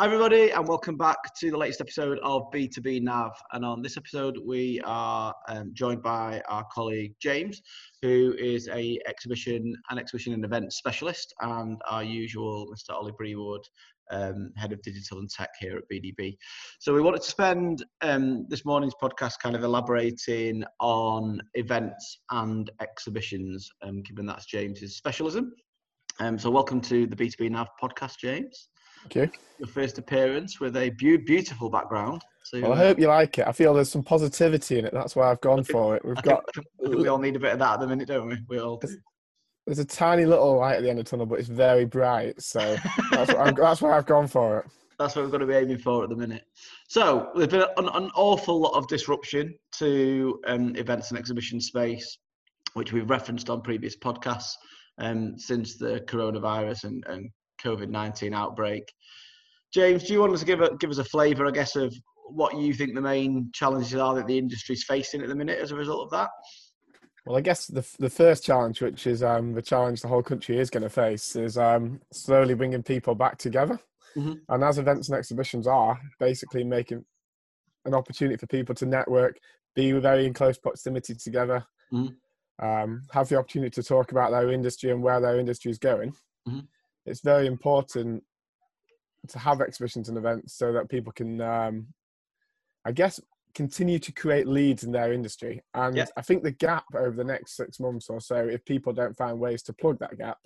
Hi, everybody, and welcome back to the latest episode of B2B Nav. And on this episode, we are um, joined by our colleague James, who is a exhibition an exhibition and event specialist, and our usual Mr. Ollie Brewood, um, head of digital and tech here at BDB. So we wanted to spend um, this morning's podcast kind of elaborating on events and exhibitions, um, given that's James's specialism. Um, so welcome to the B2B Nav podcast, James. Thank you. Your first appearance with a be- beautiful background. So, well, I hope you like it. I feel there's some positivity in it. That's why I've gone think, for it. We've I got. Think, think we all need a bit of that at the minute, don't we? We all. There's, there's a tiny little light at the end of the tunnel, but it's very bright. So that's, what that's why I've gone for it. That's what we're going to be aiming for at the minute. So there's been an, an awful lot of disruption to um, events and exhibition space, which we've referenced on previous podcasts um, since the coronavirus and, and COVID 19 outbreak. James, do you want us to give, a, give us a flavour, I guess, of what you think the main challenges are that the industry is facing at the minute as a result of that? Well, I guess the the first challenge, which is um, the challenge the whole country is going to face, is um, slowly bringing people back together. Mm-hmm. And as events and exhibitions are, basically making an opportunity for people to network, be very in close proximity together, mm-hmm. um, have the opportunity to talk about their industry and where their industry is going. Mm-hmm. It's very important to have exhibitions and events so that people can, um, I guess, continue to create leads in their industry. And yeah. I think the gap over the next six months or so, if people don't find ways to plug that gap,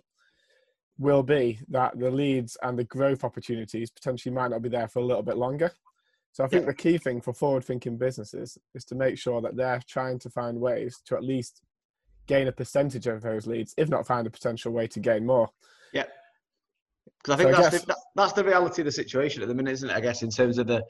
will be that the leads and the growth opportunities potentially might not be there for a little bit longer. So I think yeah. the key thing for forward-thinking businesses is to make sure that they're trying to find ways to at least gain a percentage of those leads, if not find a potential way to gain more. Yeah. Because I think so that's, I guess, the, that's the reality of the situation at the minute, isn't it? I guess in terms of the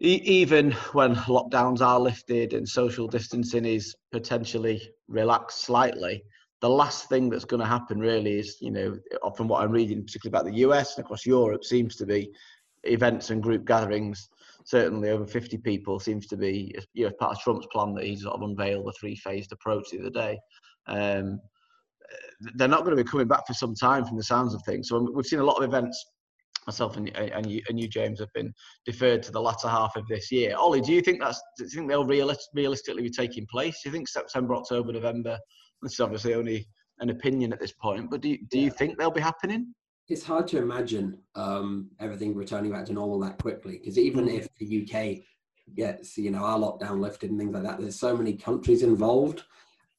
even when lockdowns are lifted and social distancing is potentially relaxed slightly, the last thing that's going to happen really is, you know, from what I'm reading, particularly about the US and across Europe, seems to be events and group gatherings. Certainly, over 50 people seems to be, you know, part of Trump's plan that he's sort of unveiled the three-phased approach the other day. Um, they're not going to be coming back for some time from the sounds of things. So we've seen a lot of events. Myself and, and, you, and you, James, have been deferred to the latter half of this year. Ollie, do you think that's? Do you think they'll realist, realistically be taking place? Do you think September, October, November? This is obviously only an opinion at this point, but do you, do you think they'll be happening? It's hard to imagine um, everything returning back to normal that quickly because even mm. if the UK gets you know our lockdown lifted and things like that, there's so many countries involved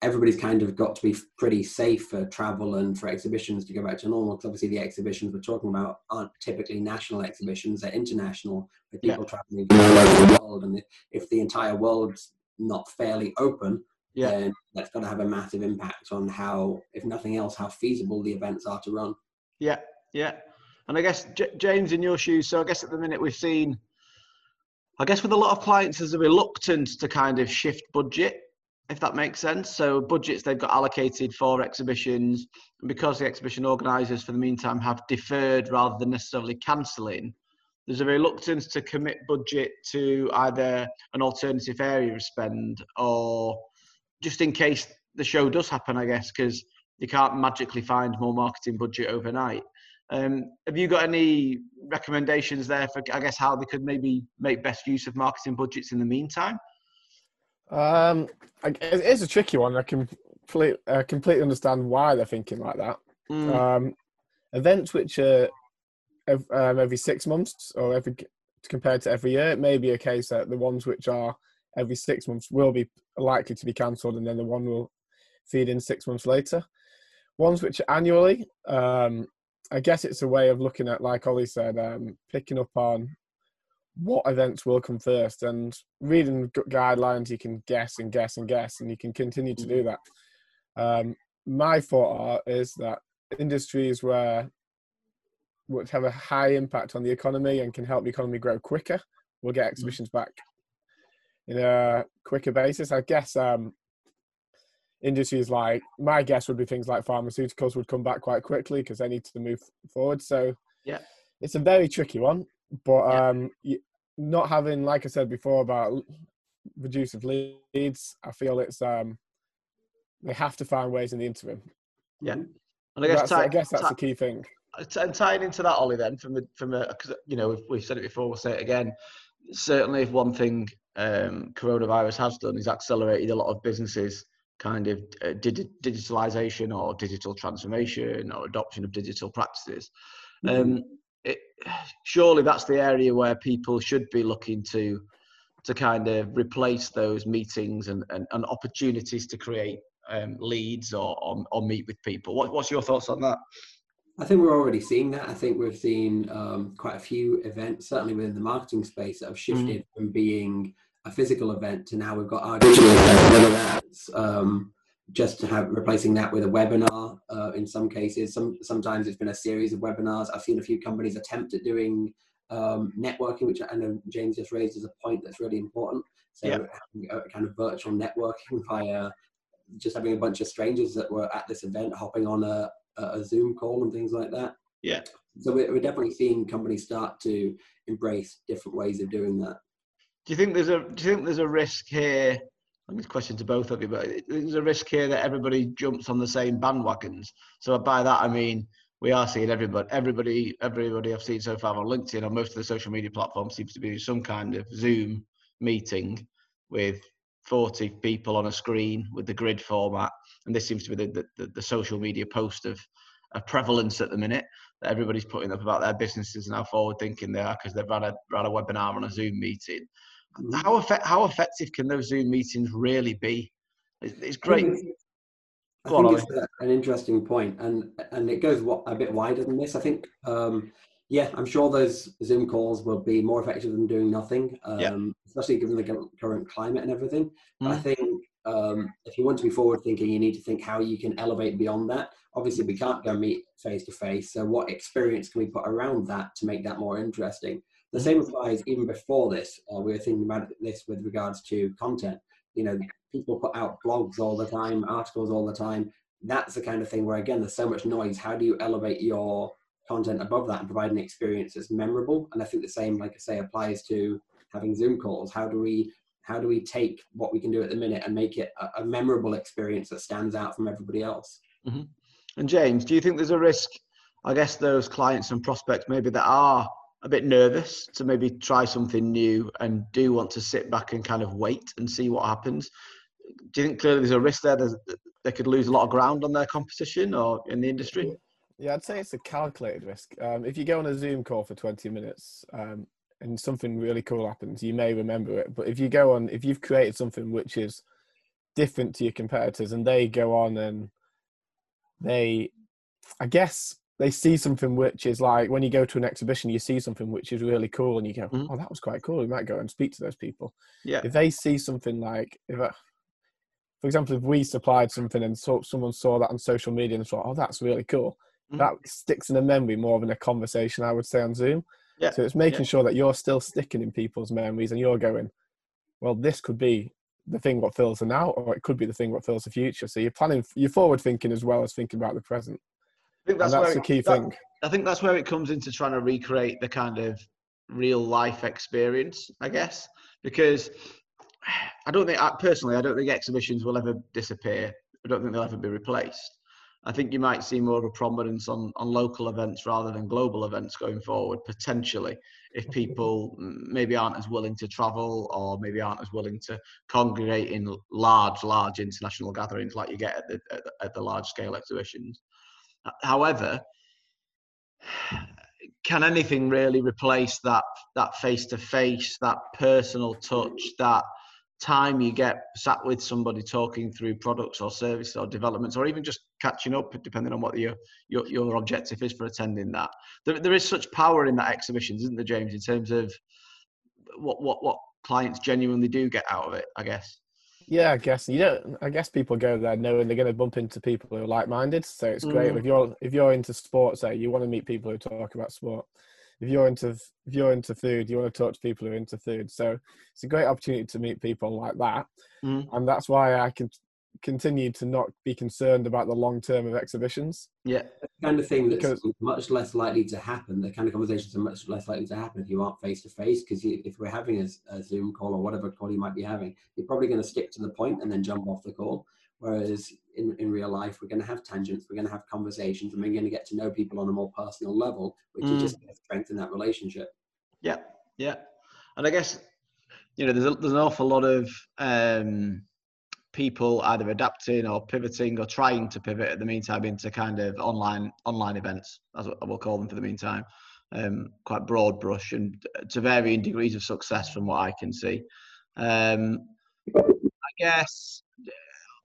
everybody's kind of got to be pretty safe for travel and for exhibitions to go back to normal. Because obviously, the exhibitions we're talking about aren't typically national exhibitions; they're international, with people yeah. traveling all over the world. And if the entire world's not fairly open, yeah. then that's going to have a massive impact on how, if nothing else, how feasible the events are to run. Yeah, yeah. And I guess J- James, in your shoes, so I guess at the minute we've seen. I guess with a lot of clients, there's a reluctance to kind of shift budget if that makes sense. So budgets they've got allocated for exhibitions, and because the exhibition organisers, for the meantime, have deferred rather than necessarily cancelling, there's a reluctance to commit budget to either an alternative area of spend or just in case the show does happen, I guess, because you can't magically find more marketing budget overnight. Um, have you got any recommendations there for, I guess, how they could maybe make best use of marketing budgets in the meantime? Um, it is a tricky one. I can completely, I completely understand why they're thinking like that. Mm. Um, events which are every, um, every six months or every compared to every year, it may be a case that the ones which are every six months will be likely to be cancelled, and then the one will feed in six months later. Ones which are annually, um, I guess it's a way of looking at, like Ollie said, um, picking up on what events will come first and reading guidelines you can guess and guess and guess and you can continue to do mm. that. Um, my thought is that industries where which have a high impact on the economy and can help the economy grow quicker will get mm. exhibitions back in a quicker basis. I guess um, industries like my guess would be things like pharmaceuticals would come back quite quickly because they need to move forward. So yeah. it's a very tricky one but um, not having, like I said before, about reducing leads, I feel it's um, they have to find ways in the interim. Yeah, and I guess, I guess that's the key thing. and tying into that, Ollie, then from the from a, cause, you know we've, we've said it before, we'll say it again. Certainly, if one thing um, coronavirus has done is accelerated a lot of businesses kind of uh, digitalization or digital transformation or adoption of digital practices. Mm-hmm. Um, it, surely that's the area where people should be looking to to kind of replace those meetings and, and, and opportunities to create um, leads or, or, or meet with people. What, what's your thoughts on that? I think we're already seeing that. I think we've seen um, quite a few events, certainly within the marketing space, that have shifted mm. from being a physical event to now we've got our digital event, whether that's um, just to have replacing that with a webinar uh, in some cases. Some sometimes it's been a series of webinars. I've seen a few companies attempt at doing um, networking, which I know James just raised as a point that's really important. So yeah. kind of virtual networking via just having a bunch of strangers that were at this event hopping on a, a Zoom call and things like that. Yeah. So we're, we're definitely seeing companies start to embrace different ways of doing that. Do you think there's a Do you think there's a risk here? I mean, question to both of you, but there's a risk here that everybody jumps on the same bandwagons. So by that I mean we are seeing everybody, everybody, everybody I've seen so far on LinkedIn or most of the social media platforms seems to be some kind of Zoom meeting with 40 people on a screen with the grid format. And this seems to be the, the, the social media post of, a prevalence at the minute that everybody's putting up about their businesses and how forward thinking they are because they've run a, run a webinar on a Zoom meeting. How, effect, how effective can those Zoom meetings really be? It's, it's great. I think on, it's a, an interesting point, and and it goes a bit wider than this. I think, um, yeah, I'm sure those Zoom calls will be more effective than doing nothing, um, yeah. especially given the current climate and everything. Mm. I think um, if you want to be forward thinking, you need to think how you can elevate beyond that. Obviously, we can't go meet face to face, so what experience can we put around that to make that more interesting? The same applies even before this. Uh, we were thinking about this with regards to content. You know, people put out blogs all the time, articles all the time. That's the kind of thing where, again, there's so much noise. How do you elevate your content above that and provide an experience that's memorable? And I think the same, like I say, applies to having Zoom calls. How do we how do we take what we can do at the minute and make it a, a memorable experience that stands out from everybody else? Mm-hmm. And James, do you think there's a risk? I guess those clients and prospects maybe that are a bit nervous to maybe try something new and do want to sit back and kind of wait and see what happens do you think clearly there's a risk there that they could lose a lot of ground on their competition or in the industry? Yeah, I'd say it's a calculated risk. Um, if you go on a Zoom call for 20 minutes um, and something really cool happens, you may remember it. But if you go on, if you've created something which is different to your competitors and they go on and they, I guess, they see something which is like when you go to an exhibition, you see something which is really cool, and you go, mm-hmm. "Oh, that was quite cool." You might go and speak to those people. Yeah. If they see something like, if a, for example, if we supplied something and so, someone saw that on social media and thought, "Oh, that's really cool," mm-hmm. that sticks in a memory more than a conversation. I would say on Zoom. Yeah. So it's making yeah. sure that you're still sticking in people's memories and you're going, "Well, this could be the thing what fills the now, or it could be the thing what fills the future." So you're planning, you're forward thinking as well as thinking about the present. I think that's, that's the key that, thing. I think that's where it comes into trying to recreate the kind of real life experience, I guess, because I don't think, personally, I don't think exhibitions will ever disappear. I don't think they'll ever be replaced. I think you might see more of a prominence on, on local events rather than global events going forward, potentially, if people maybe aren't as willing to travel or maybe aren't as willing to congregate in large, large international gatherings like you get at the, at the, at the large scale exhibitions. However, can anything really replace that that face to face, that personal touch, that time you get sat with somebody talking through products or services or developments or even just catching up depending on what your your, your objective is for attending that? There, there is such power in that exhibitions isn't there james in terms of what what what clients genuinely do get out of it i guess yeah i guess you don't i guess people go there knowing they're going to bump into people who are like-minded so it's great mm. if you're if you're into sports say you want to meet people who talk about sport if you're into if you're into food, you want to talk to people who are into food. So it's a great opportunity to meet people like that, mm. and that's why I can continue to not be concerned about the long term of exhibitions. Yeah, the kind of thing that's because, much less likely to happen. The kind of conversations are much less likely to happen if you aren't face to face. Because if we're having a, a, Zoom call or whatever call you might be having, you're probably going to stick to the point and then jump off the call. Whereas in, in real life, we're going to have tangents, we're going to have conversations, and we're going to get to know people on a more personal level, which mm. is just going to strengthen that relationship. Yeah, yeah. And I guess, you know, there's, a, there's an awful lot of um, people either adapting or pivoting or trying to pivot at the meantime into kind of online online events, as we'll call them for the meantime. Um, quite broad brush and to varying degrees of success from what I can see. Um, I guess,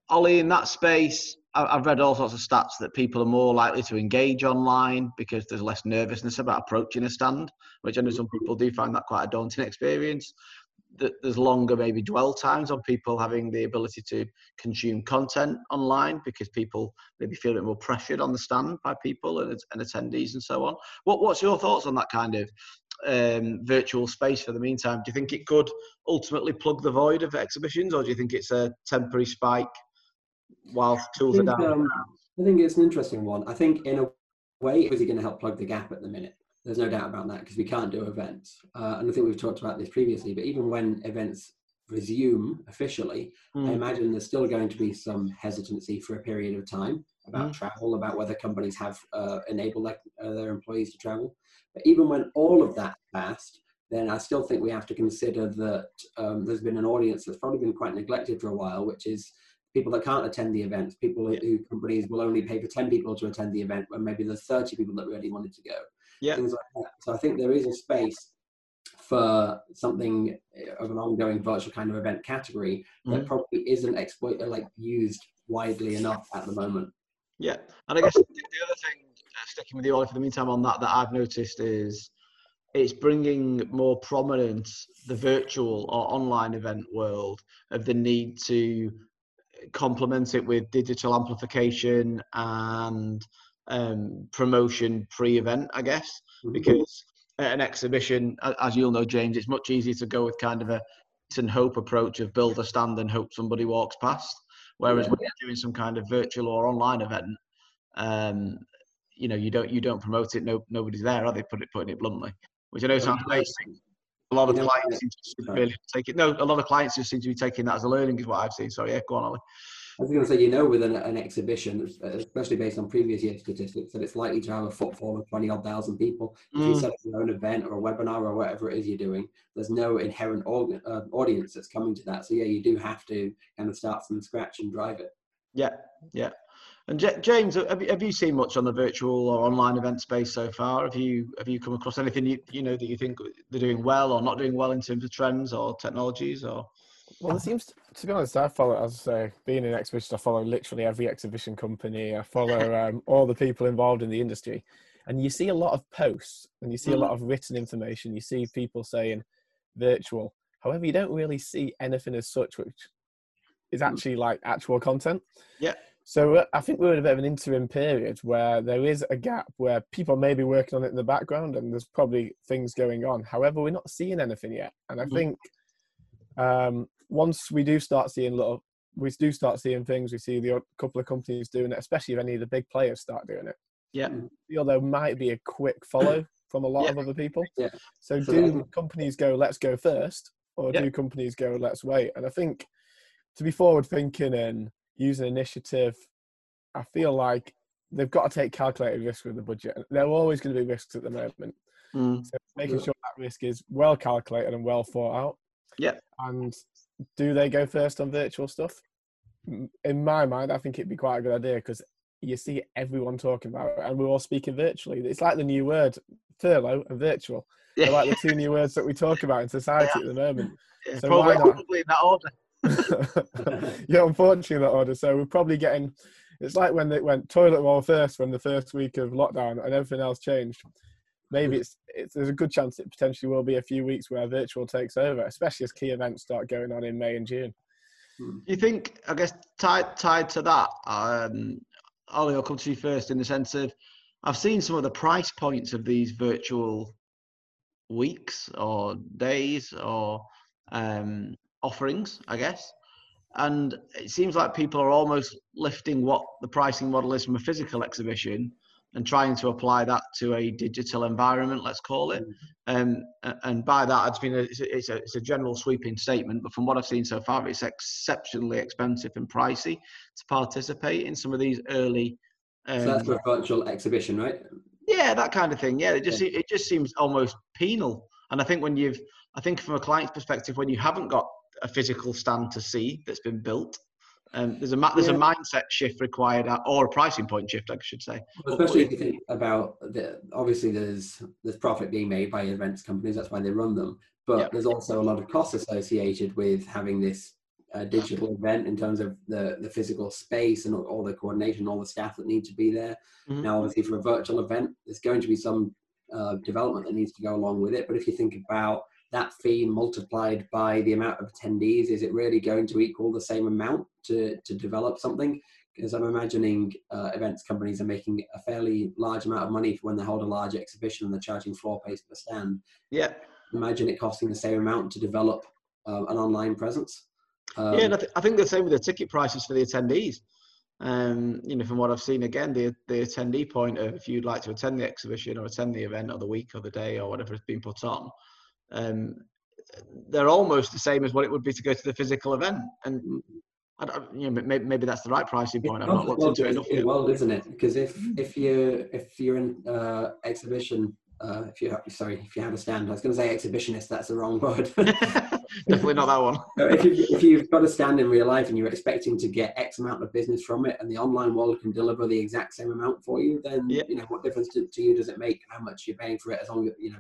Ollie, in that space, I've read all sorts of stats that people are more likely to engage online because there's less nervousness about approaching a stand, which I know some people do find that quite a daunting experience there's longer maybe dwell times on people having the ability to consume content online because people maybe feel a bit more pressured on the stand by people and, and attendees and so on. What what's your thoughts on that kind of um, virtual space for the meantime? Do you think it could ultimately plug the void of exhibitions, or do you think it's a temporary spike while tools think, are down? Um, I think it's an interesting one. I think in a way, is it going to help plug the gap at the minute? There's no doubt about that because we can't do events. Uh, and I think we've talked about this previously, but even when events resume officially, mm. I imagine there's still going to be some hesitancy for a period of time about mm. travel, about whether companies have uh, enabled like, uh, their employees to travel. But even when all of that passed, then I still think we have to consider that um, there's been an audience that's probably been quite neglected for a while, which is people that can't attend the events, people yeah. who companies will only pay for 10 people to attend the event when maybe there's 30 people that really wanted to go yeah. things like that. So I think there is a space for something of an ongoing virtual kind of event category that mm-hmm. probably isn't exploit like used widely enough at the moment. Yeah, and I guess the other thing, uh, sticking with you all for the meantime on that, that I've noticed is it's bringing more prominence the virtual or online event world of the need to complement it with digital amplification and um, promotion pre-event, I guess, mm-hmm. because at an exhibition, as you'll know, James, it's much easier to go with kind of a and hope approach of build a stand and hope somebody walks past. Whereas yeah. when you're doing some kind of virtual or online event, um, you know, you don't you don't promote it. No, nobody's there, are they? Put it putting it bluntly, which I know sounds basic. A lot of clients seem to really take it. No, a lot of clients just seem to be taking that as a learning, is what I've seen. So yeah, go on, Ollie. I was going to say, you know, with an, an, exhibition, especially based on previous year statistics, that it's likely to have a footfall of 20 odd thousand people. If you mm. set up your own event or a webinar or whatever it is you're doing, there's no inherent organ, uh, audience that's coming to that. So, yeah, you do have to kind of start from scratch and drive it. Yeah, yeah. And J- James, have you, have you seen much on the virtual or online event space so far? Have you have you come across anything you you know that you think they're doing well or not doing well in terms of trends or technologies or? Well, it seems to be honest, I follow, as I say, being an exhibition, I follow literally every exhibition company. I follow um, all the people involved in the industry, and you see a lot of posts and you see a lot of written information. You see people saying virtual. However, you don't really see anything as such, which is hmm. actually like actual content. Yeah. So uh, I think we're in a bit of an interim period where there is a gap where people may be working on it in the background and there's probably things going on. However, we're not seeing anything yet, and I mm-hmm. think um, once we do start seeing little, we do start seeing things. We see the couple of companies doing it, especially if any of the big players start doing it. Yeah, you know, there might be a quick follow from a lot yeah. of other people. Yeah. So, so do companies go, let's go first, or yeah. do companies go, let's wait? And I think to be forward thinking and using initiative, I feel like they've got to take calculated risk with the budget. There are always going to be risks at the moment. Mm. So making sure that risk is well calculated and well thought out. Yeah. And do they go first on virtual stuff? In my mind, I think it'd be quite a good idea because you see everyone talking about it, and we're all speaking virtually. It's like the new word, furlough and virtual. Yeah. They're like the two new words that we talk about in society yeah. at the moment. Yeah, so probably, why not? probably in that order. yeah, unfortunately, in that order. So we're probably getting. It's like when they went toilet roll first when the first week of lockdown and everything else changed maybe it's, it's there's a good chance it potentially will be a few weeks where virtual takes over, especially as key events start going on in May and June. Do you think? I guess tied tied to that, um, Ollie, I'll come to you first in the sense of I've seen some of the price points of these virtual weeks or days or um, offerings, I guess. And it seems like people are almost lifting what the pricing model is from a physical exhibition and trying to apply that to a digital environment, let's call it. Um, and by that, it's been a, it's, a, it's a general sweeping statement, but from what I've seen so far, it's exceptionally expensive and pricey to participate in some of these early. Um, so that's for a virtual exhibition, right? Yeah, that kind of thing. Yeah, it just it just seems almost penal. And I think when you've, I think from a client's perspective, when you haven't got a physical stand to see that's been built, um, there's a there's yeah. a mindset shift required, or a pricing point shift, I should say. Especially if you think about the obviously there's there's profit being made by events companies. That's why they run them. But yep. there's also a lot of costs associated with having this uh, digital event in terms of the the physical space and all the coordination, all the staff that need to be there. Mm-hmm. Now, obviously, for a virtual event, there's going to be some uh, development that needs to go along with it. But if you think about that fee multiplied by the amount of attendees, is it really going to equal the same amount to, to develop something? Because I'm imagining uh, events companies are making a fairly large amount of money for when they hold a large exhibition and they're charging floor space per stand. Yeah. Imagine it costing the same amount to develop uh, an online presence. Um, yeah, and I, th- I, think the same with the ticket prices for the attendees. Um, you know, from what I've seen, again, the the attendee point of if you'd like to attend the exhibition or attend the event or the week or the day or whatever has been put on, um, they're almost the same as what it would be to go to the physical event. And I don't, you know, maybe, maybe that's the right pricing point. I've not looked into it enough. Well, isn't it? Because if if you if you're in uh, exhibition uh, if you have, sorry, if you have a stand, I was going to say exhibitionist. That's the wrong word. Definitely not that one. if, you, if you've got a stand in real life and you're expecting to get X amount of business from it, and the online world can deliver the exact same amount for you, then yeah. you know what difference to, to, you does it make how much you're paying for it? As long as you know,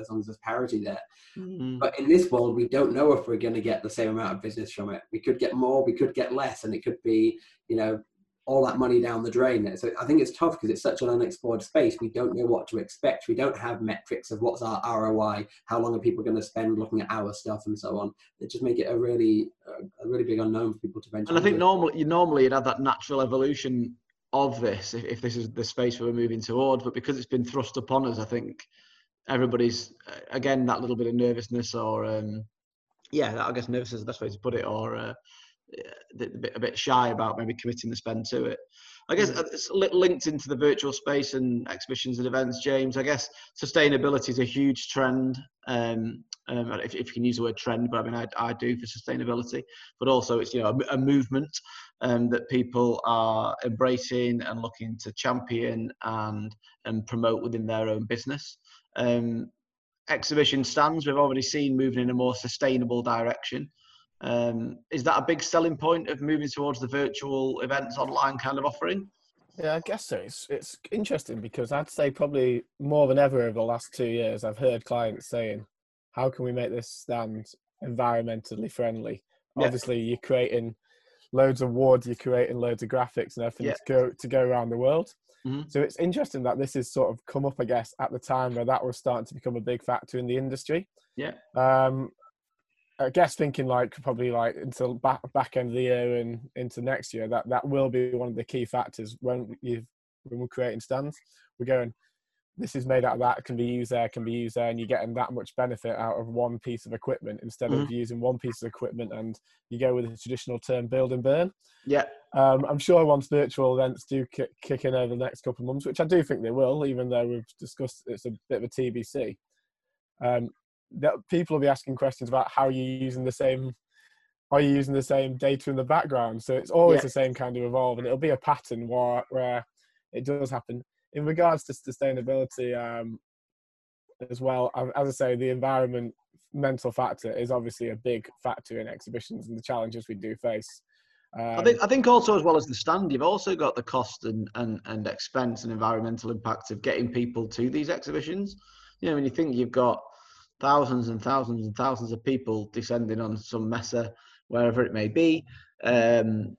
as long as there's parity there. Mm-hmm. But in this world, we don't know if we're going to get the same amount of business from it. We could get more, we could get less, and it could be you know all that money down the drain. So I think it's tough because it's such an unexplored space. We don't know what to expect. We don't have metrics of what's our ROI, how long are people going to spend looking at our stuff, and so on. It just make it a really, a really big unknown for people to venture. And I think normally, you normally you'd have that natural evolution of this if, if this is the space we're moving towards. But because it's been thrust upon us, I think everybody's uh, again that little bit of nervousness or um, yeah, I guess nervousness is the best way to put it, or uh, a bit, a bit shy about maybe committing the spend to it. I guess mm. it's linked into the virtual space and exhibitions and events, James. I guess sustainability is a huge trend. Um, um, if, if, you can use the word trend, but I mean, I, I do for sustainability, but also it's, you know, a, a movement um, that people are embracing and looking to champion and, and promote within their own business. Um, exhibition stands, we've already seen moving in a more sustainable direction. Um, is that a big selling point of moving towards the virtual events online kind of offering? Yeah, I guess so. It's it's interesting because I'd say probably more than ever over the last two years, I've heard clients saying, "How can we make this stand environmentally friendly?" Yeah. Obviously, you're creating loads of wood, you're creating loads of graphics and everything yeah. to go to go around the world. Mm-hmm. So it's interesting that this has sort of come up, I guess, at the time where that was starting to become a big factor in the industry. Yeah. Um, I guess thinking like probably like until back back end of the year and into next year, that that will be one of the key factors when you when we're creating stands. We're going, this is made out of that, can be used there, can be used there, and you're getting that much benefit out of one piece of equipment instead mm-hmm. of using one piece of equipment and you go with the traditional term build and burn. Yeah. Um, I'm sure once virtual events do kick, kick in over the next couple of months, which I do think they will, even though we've discussed it's a bit of a TBC. Um, that people will be asking questions about how you're using the same are you using the same data in the background so it's always yeah. the same kind of evolve and it'll be a pattern where, where it does happen in regards to sustainability um, as well as i say the environment mental factor is obviously a big factor in exhibitions and the challenges we do face um, I think I think also as well as the stand, you've also got the cost and, and, and expense and environmental impact of getting people to these exhibitions. You know, when you think you've got thousands and thousands and thousands of people descending on some Messe, wherever it may be. Um,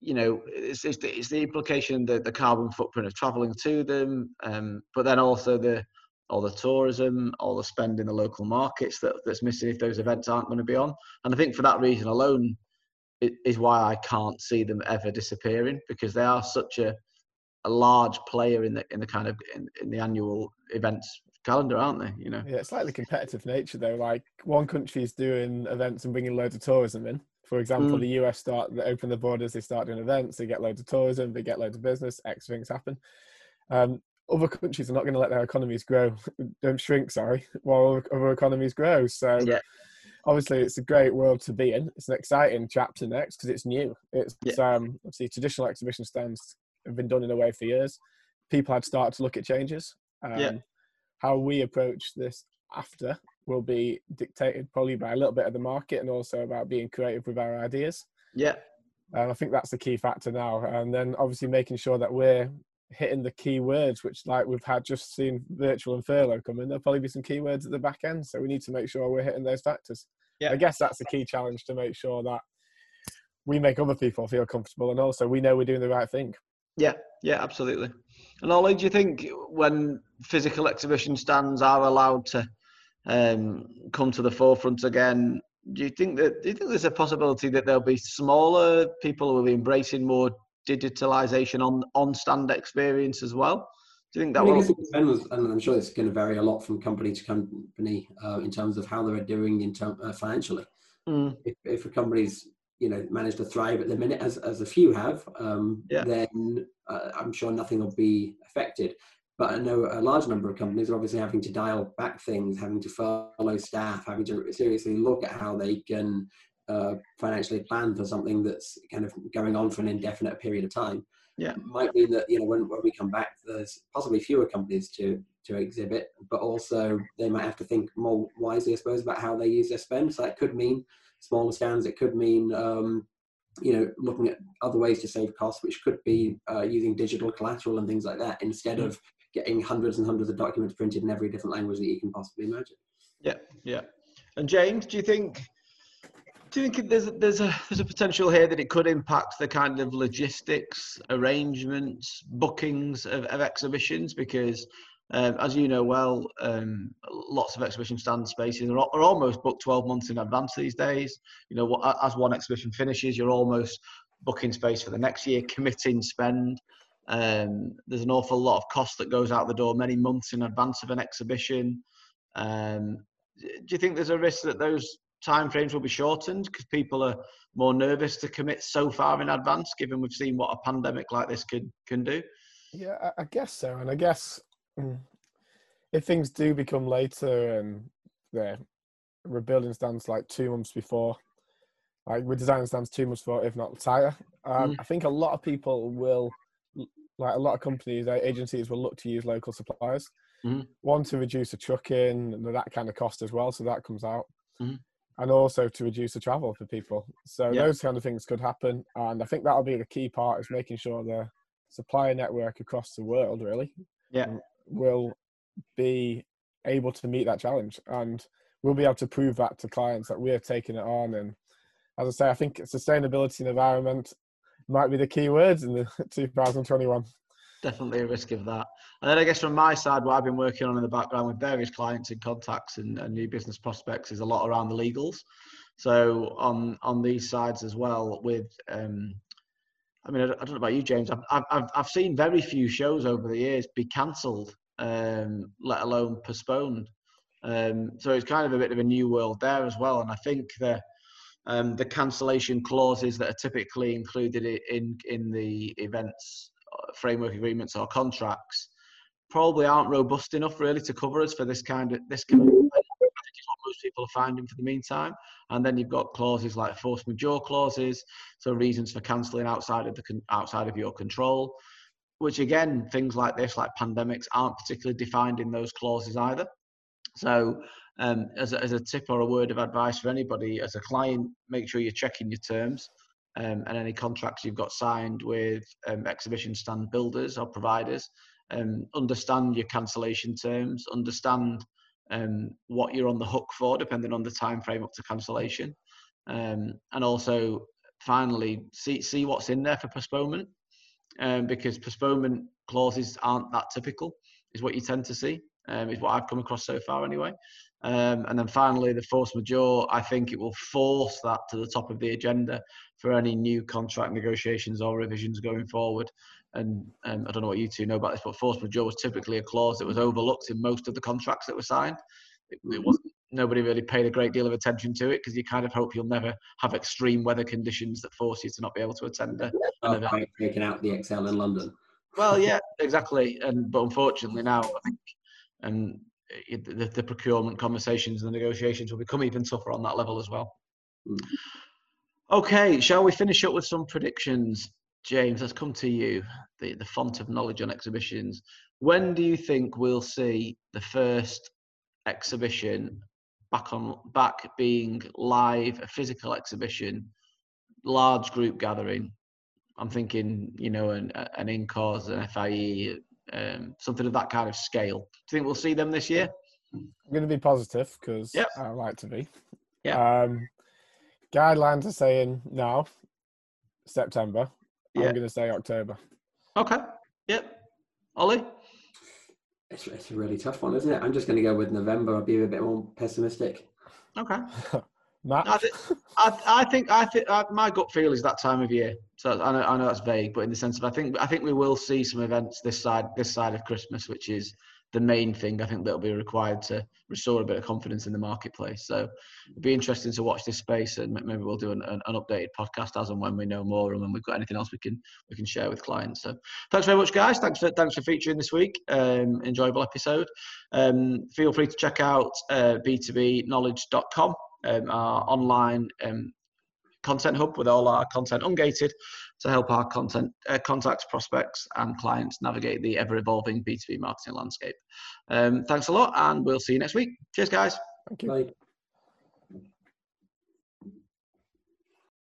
you know, it's, it's, the, it's the implication that the carbon footprint of travelling to them, um, but then also the all the tourism, all the spend in the local markets that, that's missing if those events aren't going to be on. And I think for that reason alone, is why I can't see them ever disappearing because they are such a a large player in the in the kind of in, in the annual events calendar, aren't they? You know. Yeah, slightly competitive nature though. Like one country is doing events and bringing loads of tourism in. For example, mm. the US start they open the borders, they start doing events, they get loads of tourism, they get loads of business, X things happen. Um, other countries are not going to let their economies grow, don't shrink, sorry, while other economies grow. So yeah. obviously, it's a great world to be in. It's an exciting chapter next because it's new. It's yeah. um, obviously traditional exhibition stands have been done in a way for years. People had started to look at changes. Um, yeah. How we approach this after will be dictated probably by a little bit of the market and also about being creative with our ideas. Yeah. And I think that's the key factor now. And then obviously making sure that we're hitting the key words, which like we've had just seen virtual and furlough come in, there'll probably be some keywords at the back end. So we need to make sure we're hitting those factors. Yeah. I guess that's the key challenge to make sure that we make other people feel comfortable and also we know we're doing the right thing. Yeah, yeah, absolutely. And Ollie, do you think when physical exhibition stands are allowed to um, come to the forefront again, do you think that do you think there's a possibility that there'll be smaller people who will be embracing more digitalization on on stand experience as well? Do you think that I will? Depends, and I'm sure it's going to vary a lot from company to company uh, in terms of how they're doing in term, uh, financially. Mm. If, if a company's you know managed to thrive at the minute, as as a few have, um, yeah. then uh, I'm sure nothing will be affected. But I know a large number of companies are obviously having to dial back things, having to furlough staff, having to seriously look at how they can uh, financially plan for something that's kind of going on for an indefinite period of time. Yeah, it might mean that you know when, when we come back, there's possibly fewer companies to to exhibit, but also they might have to think more wisely, I suppose, about how they use their spend. So that could mean smaller stands. It could mean um, you know looking at other ways to save costs, which could be uh, using digital collateral and things like that instead of getting hundreds and hundreds of documents printed in every different language that you can possibly imagine. Yeah, yeah. And James, do you think do you think there's a, there's a there's a potential here that it could impact the kind of logistics, arrangements, bookings of, of exhibitions? Because um, as you know well, um, lots of exhibition stand spaces are, are, almost booked 12 months in advance these days. You know, as one exhibition finishes, you're almost booking space for the next year, committing spend. Um, there's an awful lot of cost that goes out the door many months in advance of an exhibition. Um, do you think there's a risk that those timeframes will be shortened because people are more nervous to commit so far in advance, given we've seen what a pandemic like this can can do? Yeah, I guess so. And I guess mm, if things do become later and they're rebuilding stands like two months before, like we're designing stands two months before, if not tighter, um, mm. I think a lot of people will, like a lot of companies, agencies will look to use local suppliers. Mm. One to reduce the trucking and that kind of cost as well, so that comes out. Mm and also to reduce the travel for people. So yeah. those kind of things could happen, and I think that'll be the key part is making sure the supplier network across the world really yeah will be able to meet that challenge and we'll be able to prove that to clients that we're taking it on and as i say i think sustainability and environment might be the key words in the 2021 definitely a risk of that. And then I guess from my side, what I've been working on in the background with various clients and contacts and, and new business prospects is a lot around the legals. So on on these sides as well, with um, I mean, I don't know about you, James. I've I've I've seen very few shows over the years be cancelled, um, let alone postponed. Um, so it's kind of a bit of a new world there as well. And I think the um, the cancellation clauses that are typically included in in the events framework agreements or contracts probably aren't robust enough really to cover us for this kind of this kind of what most people are finding for the meantime. And then you've got clauses like force majeure clauses, so reasons for cancelling outside of the outside of your control. Which again, things like this, like pandemics, aren't particularly defined in those clauses either. So, um, as, a, as a tip or a word of advice for anybody, as a client, make sure you're checking your terms um, and any contracts you've got signed with um, exhibition stand builders or providers. Um, understand your cancellation terms, understand um, what you're on the hook for, depending on the time frame up to cancellation, um, and also finally see see what's in there for postponement, um, because postponement clauses aren't that typical, is what you tend to see, is what I've come across so far anyway. Um, and then finally, the force majeure, I think it will force that to the top of the agenda for any new contract negotiations or revisions going forward. And um, I don't know what you two know about this, but force majeure was typically a clause that was overlooked in most of the contracts that were signed. It, it wasn't, nobody really paid a great deal of attention to it because you kind of hope you'll never have extreme weather conditions that force you to not be able to attend. A, oh, breaking out the ExCeL in London. Well, yeah, exactly. And but unfortunately now, I think, and the, the, procurement conversations and the negotiations will become even tougher on that level as well. Mm. Okay, shall we finish up with some predictions? James, let's come to you, the, the font of knowledge on exhibitions. When do you think we'll see the first exhibition back on back being live, a physical exhibition, large group gathering? I'm thinking, you know, an an INCOS, an FIE, um, something of that kind of scale. Do you think we'll see them this year? I'm going to be positive because yep. I like to be. Yeah. Um, guidelines are saying now, September. Yeah. I'm going to say October. Okay. Yep. Ollie? It's, it's a really tough one, isn't it? I'm just going to go with November. I'll be a bit more pessimistic. Okay. Matt? I, th- I, I, think I think uh, my gut feel is that time of year. So I know, I know that's vague, but in the sense of I think I think we will see some events this side this side of Christmas, which is the main thing I think that'll be required to restore a bit of confidence in the marketplace. So it'd be interesting to watch this space, and maybe we'll do an, an, an, updated podcast as and when we know more, and when we've got anything else we can we can share with clients. So thanks very much, guys. Thanks for thanks for featuring this week. Um, enjoyable episode. Um, feel free to check out uh, b2bknowledge.com, um, our online um, content hub with all our content ungated to help our content uh, contacts, prospects, and clients navigate the ever evolving B2B marketing landscape. Um, thanks a lot, and we'll see you next week. Cheers, guys. Thank you. Bye.